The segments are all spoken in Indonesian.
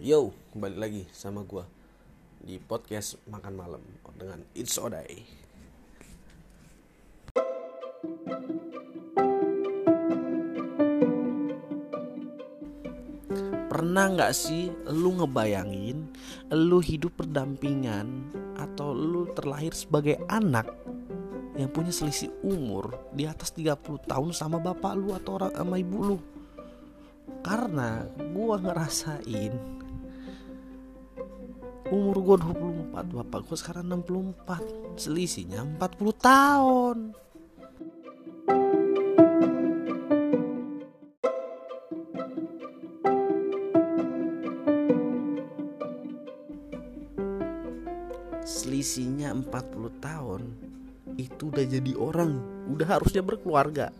Yo, kembali lagi sama gua di podcast makan malam dengan It's Oday. Pernah nggak sih lu ngebayangin lu hidup berdampingan atau lu terlahir sebagai anak yang punya selisih umur di atas 30 tahun sama bapak lu atau orang sama ibu lu? Karena gua ngerasain umur gue 24 bapak gue sekarang 64 selisihnya 40 tahun. Selisihnya 40 tahun itu udah jadi orang. Udah harusnya berkeluarga.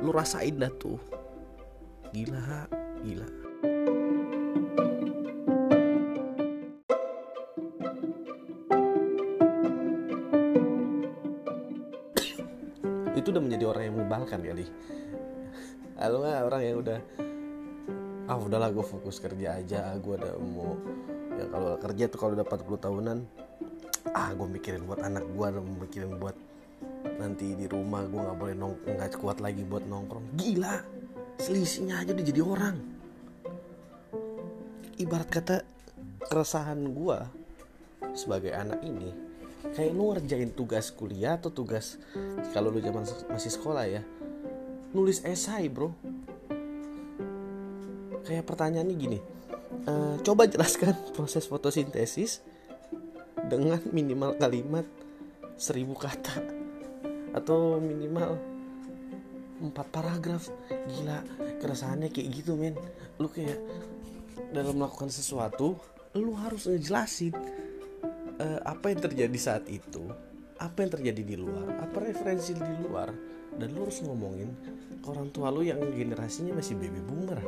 Lu rasain dah tuh. Gila gila menyebalkan kali. Halo orang yang udah ah udahlah gue fokus kerja aja gue udah mau ya kalau kerja tuh kalau udah 40 tahunan ah gue mikirin buat anak gue mikirin buat nanti di rumah gue nggak boleh nong nggak kuat lagi buat nongkrong. Gila selisihnya aja udah jadi orang. Ibarat kata keresahan gue sebagai anak ini kayak lu ngerjain tugas kuliah atau tugas kalau lu zaman masih sekolah ya nulis esai bro. Kayak pertanyaannya gini e, coba jelaskan proses fotosintesis dengan minimal kalimat seribu kata atau minimal empat paragraf. Gila keresahannya kayak gitu men. Lu kayak dalam melakukan sesuatu lu harus ngejelasin uh, apa yang terjadi saat itu apa yang terjadi di luar apa referensi di luar dan lu harus ngomongin ke orang tua lu yang generasinya masih baby boomer.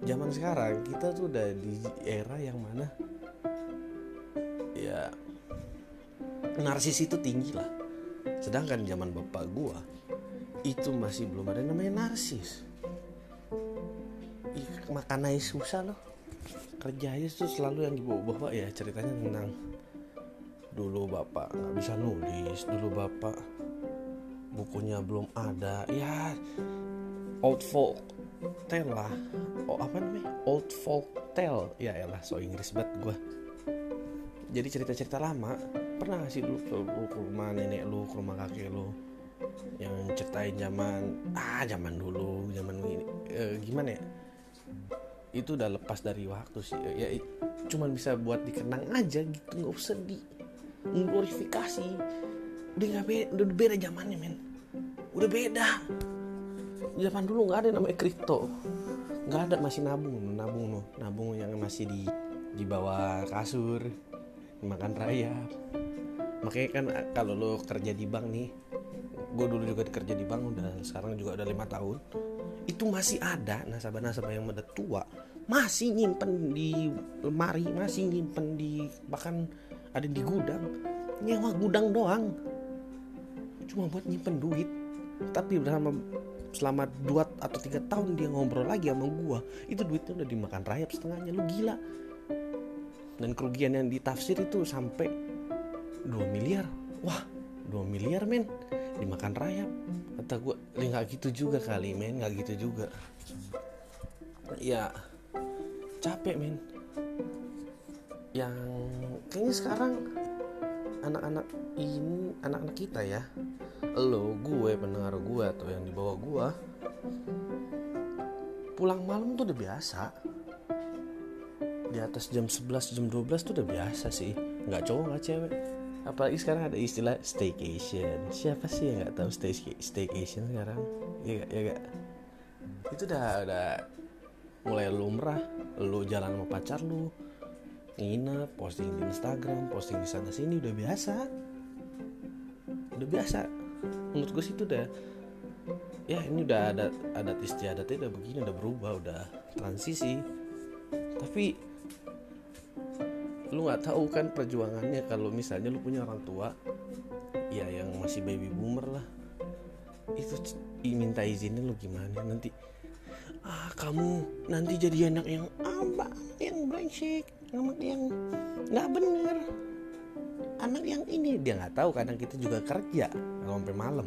Zaman sekarang kita tuh udah di era yang mana ya narsis itu tinggi lah. Sedangkan zaman bapak gua itu masih belum ada namanya narsis. Makan aja susah loh kerja aja tuh selalu yang dibawa bapak ya ceritanya tentang dulu bapak nggak bisa nulis dulu bapak bukunya belum ada ya old folk tale lah. Oh apa namanya? Old folk tale ya elah so Inggris banget gue jadi cerita-cerita lama pernah sih lu ke, ke rumah nenek lu ke rumah kakek lu yang ceritain zaman ah zaman dulu zaman ini e, gimana ya itu udah lepas dari waktu sih. Ya cuman bisa buat dikenang aja gitu nggak usah di glorifikasi. Udah nggak beda udah beda zamannya men. Udah beda. Zaman dulu nggak ada namanya kripto. Nggak ada masih nabung. Nabung no nabung yang masih di di bawah kasur makan raya. Makanya kan kalau lo kerja di bank nih gue dulu juga kerja di bank udah sekarang juga udah lima tahun itu masih ada nasabah-nasabah yang udah tua masih nyimpen di lemari masih nyimpen di bahkan ada di gudang. Nyewa gudang doang. Cuma buat nyimpen duit. Tapi selama selama dua atau tiga tahun dia ngobrol lagi sama gua itu duitnya udah dimakan rayap setengahnya. Lu gila. Dan kerugian yang ditafsir itu sampai 2 miliar. Wah 2 miliar men dimakan rayap kata gue nggak gitu juga kali men nggak gitu juga. Ya capek men. Yang kayaknya sekarang anak-anak ini anak-anak kita ya lo gue pendengar gue atau yang di bawah gue pulang malam tuh udah biasa. Di atas jam 11 jam 12 tuh udah biasa sih. Nggak cowok nggak cewek apalagi sekarang ada istilah staycation. Siapa sih yang nggak tahu stay staycation sekarang? Ya gak, ya gak? itu udah udah mulai lumrah. Lu jalan sama pacar lu nginep posting di Instagram posting di sana sini udah biasa. Udah biasa. Menurut gue sih itu udah ya ini udah ada adat istiadatnya udah begini udah berubah udah transisi. Tapi lu nggak tahu kan perjuangannya kalau misalnya lu punya orang tua ya yang masih baby boomer lah. Itu minta izinnya lu gimana? Nanti ah kamu nanti jadi anak yang apa? Yang brengsek anak yang nggak bener anak yang ini. Dia nggak tahu kadang kita juga kerja sampai malam.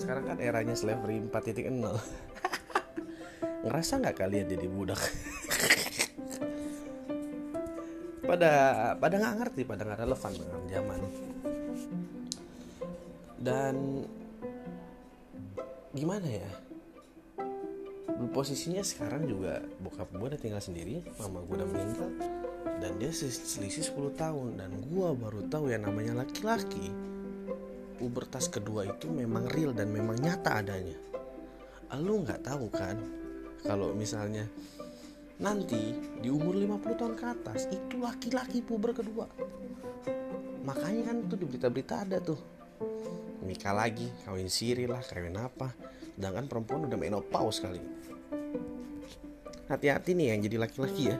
Sekarang kan eranya slavery 4.0 ngerasa nggak kalian jadi budak pada pada nggak ngerti pada nggak relevan dengan zaman. Dan gimana ya? Posisinya sekarang juga bokap gue udah tinggal sendiri mama gue udah meninggal dan dia selisih 10 tahun. Dan gue baru tahu ya namanya laki-laki pubertas kedua itu memang real dan memang nyata adanya. Lu nggak tahu kan? Kalau misalnya nanti di umur 50 tahun ke atas itu laki-laki puber kedua. Makanya kan tuh di berita-berita ada tuh. Nikah lagi kawin siri lah kawin apa. Sedangkan perempuan udah menopause kali hati-hati nih yang jadi laki-laki ya.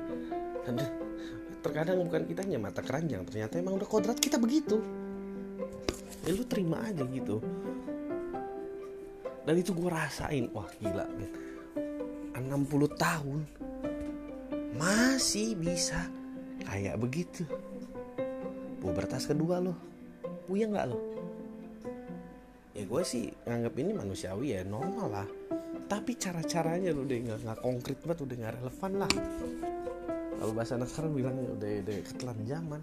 Terkadang bukan kitanya mata keranjang ternyata emang udah kodrat kita begitu. Ya lu terima aja gitu. Dan itu gue rasain wah gila 60 tahun masih bisa. Kayak begitu. Pubertas kedua lo puyeng nggak lo? Ya gue sih nganggap ini manusiawi ya normal lah. Tapi cara-caranya udah nggak nggak konkret banget udah nggak relevan lah. Kalau bahasa anak sekarang bilang udah udah ketelan zaman.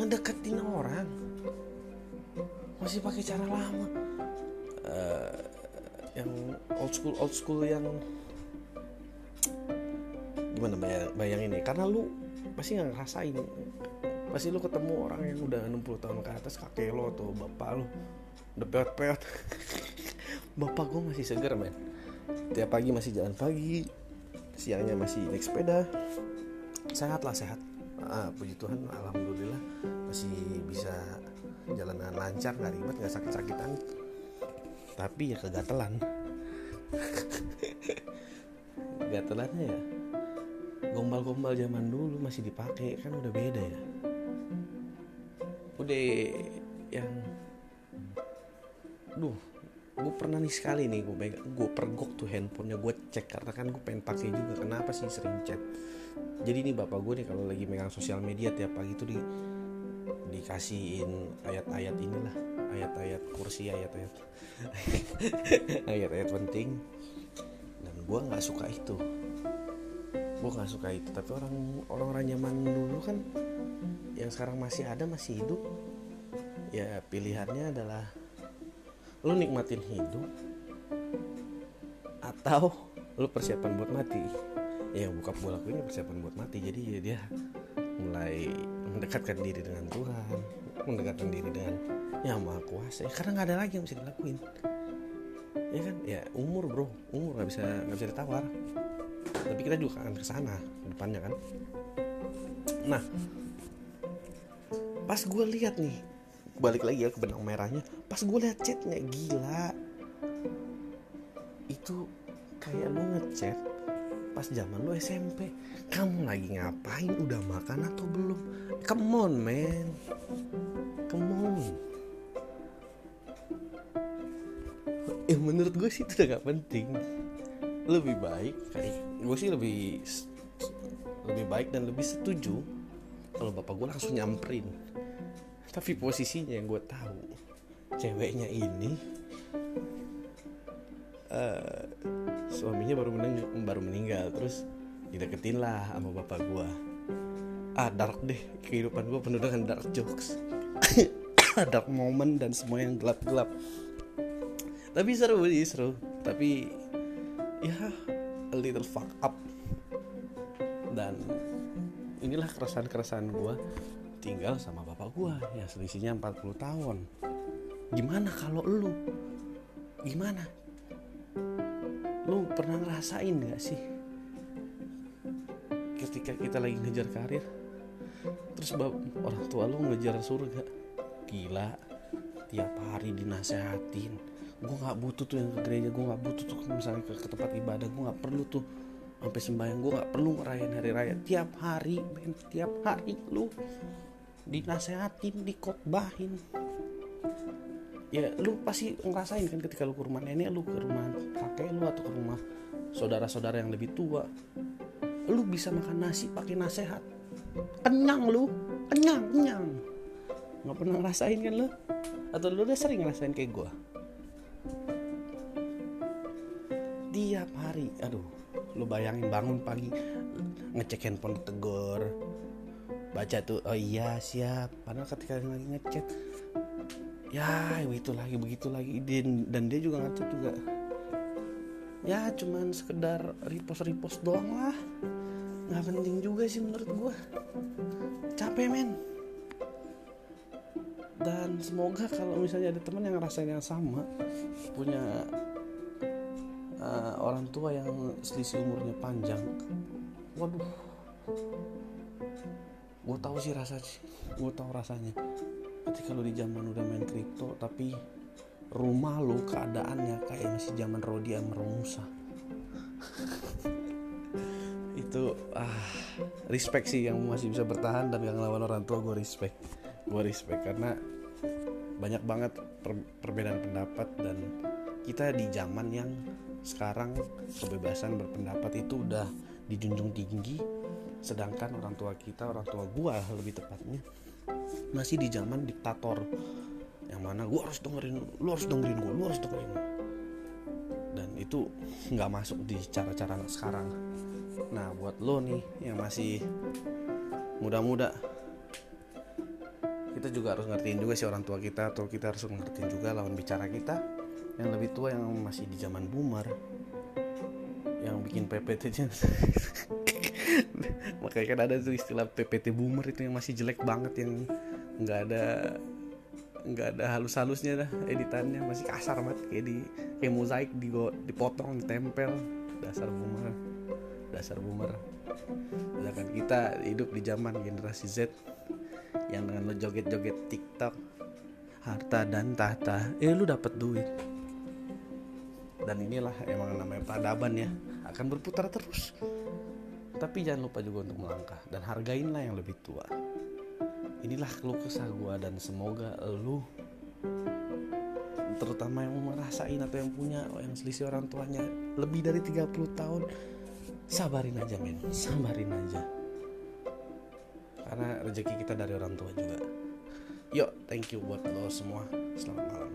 Ngedeketin orang. Masih pakai cara lama. Uh, yang old school old school yang gimana bayang, bayang ini karena lu pasti nggak ngerasain. Pasti lu ketemu orang yang udah 60 tahun ke atas kakek lo atau bapak lo. Udah peot-peot. Bapak gue masih segar men. Tiap pagi masih jalan pagi siangnya masih naik sepeda. Sehat lah sehat. Ah, puji Tuhan alhamdulillah masih bisa jalanan lancar nggak ribet nggak sakit-sakitan. Tapi ya kegatelan. Gatelannya ya gombal-gombal zaman dulu masih dipakai kan udah beda ya? Udah yang duh gue pernah nih sekali nih gue gue pergok tuh handphonenya gue cek karena kan gue pengen pakai juga kenapa sih sering chat? Jadi nih bapak gue nih kalau lagi megang sosial media tiap pagi tuh di dikasihin ayat-ayat inilah ayat-ayat kursi ayat-ayat ayat-ayat penting. Dan gue nggak suka itu gue nggak suka itu. Tapi orang orang orang zaman dulu kan yang sekarang masih ada masih hidup. Ya pilihannya adalah lu nikmatin hidup atau lu persiapan buat mati. Ya buka gue lakuin persiapan buat mati. Jadi ya dia mulai mendekatkan diri dengan Tuhan mendekatkan diri dengan yang maha kuasa. Ya, karena nggak ada lagi yang bisa dilakuin. Ya kan? Ya umur bro. Umur nggak bisa nggak bisa ditawar tapi kita juga akan ke sana depannya kan. Nah pas gue lihat nih balik lagi ya ke benang merahnya pas gue lihat chatnya gila. Itu kayak lu ngechat pas zaman lu SMP kamu lagi ngapain? Udah makan atau belum? Come on man. Come on. Eh menurut gue sih itu udah gak penting lebih baik kayak gue sih lebih lebih baik dan lebih setuju kalau bapak gue langsung nyamperin. Tapi posisinya yang gue tahu ceweknya ini uh, suaminya baru meninggal, baru meninggal terus dideketin lah sama bapak gue ah dark deh kehidupan gue penuh dengan dark jokes. Dark moment dan semua yang gelap-gelap. Tapi seru sih seru. Tapi ya a little fuck up. Dan inilah keresahan-keresahan gue tinggal sama bapak gue yang selisihnya 40 tahun. Gimana kalau lu? Gimana? Lu pernah ngerasain gak sih? Ketika kita lagi ngejar karir terus orang tua lu ngejar surga. Gila tiap hari dinasehatin gue nggak butuh tuh yang ke gereja gue nggak butuh tuh misalnya ke, ke tempat ibadah gue nggak perlu tuh sampai sembahyang gue nggak perlu ngerayain hari raya. Tiap hari men tiap hari lu dinasehatin dikotbahin. Ya lu pasti ngerasain kan ketika lu ke rumah nenek lu ke rumah kakek lu atau ke rumah saudara-saudara yang lebih tua. Lu bisa makan nasi pakai nasehat. Kenyang lu kenyang kenyang. Nggak pernah ngerasain kan lu? Atau lu udah sering ngerasain kayak gue hari aduh lu bayangin bangun pagi ngecek handphone tegur baca tuh oh iya siap. Padahal ketika lagi ngechat ya itu lagi begitu lagi. Dan, dan dia juga ngechat juga. Ya cuman sekedar repost repost doang lah. Nggak penting juga sih menurut gue capek men. Dan semoga kalau misalnya ada teman yang ngerasain yang sama punya uh, orang tua yang selisih umurnya panjang. Waduh. Gue tahu sih rasa gue tahu rasanya. Ketika lu di zaman udah main kripto tapi rumah lu keadaannya kayak masih zaman Rodi Romusa. Itu ah respect sih yang masih bisa bertahan dan gak ngelawan orang tua gue respect. Gue respect karena banyak banget per perbedaan pendapat dan kita di zaman yang sekarang kebebasan berpendapat itu udah dijunjung tinggi sedangkan orang tua kita orang tua gua lebih tepatnya masih di zaman diktator yang mana gua harus dengerin lu harus dengerin gua lu harus dengerin dan itu nggak masuk di cara-cara sekarang. Nah buat lo nih yang masih muda-muda kita juga harus ngertiin juga sih orang tua kita atau kita harus ngertiin juga lawan bicara kita yang lebih tua yang masih di zaman boomer yang bikin PPT makanya kan ada tuh istilah PPT boomer itu yang masih jelek banget yang nggak ada nggak ada halus-halusnya dah editannya. Masih kasar banget kayak di kayak mozaik di dipotong ditempel. Dasar boomer dasar boomer. Sedangkan kita hidup di zaman generasi Z yang dengan lo joget-joget TikTok harta dan tahta. Eh lu dapat duit. Dan inilah emang namanya peradaban ya. Akan berputar terus. Tapi jangan lupa juga untuk melangkah dan hargainlah yang lebih tua. Inilah keluh kesah gue dan semoga lu terutama yang merasain atau yang punya yang selisih orang tuanya lebih dari 30 tahun sabarin aja men. Sabarin aja karena rezeki kita dari orang tua juga. Yuk thank you buat lo semua. Selamat malam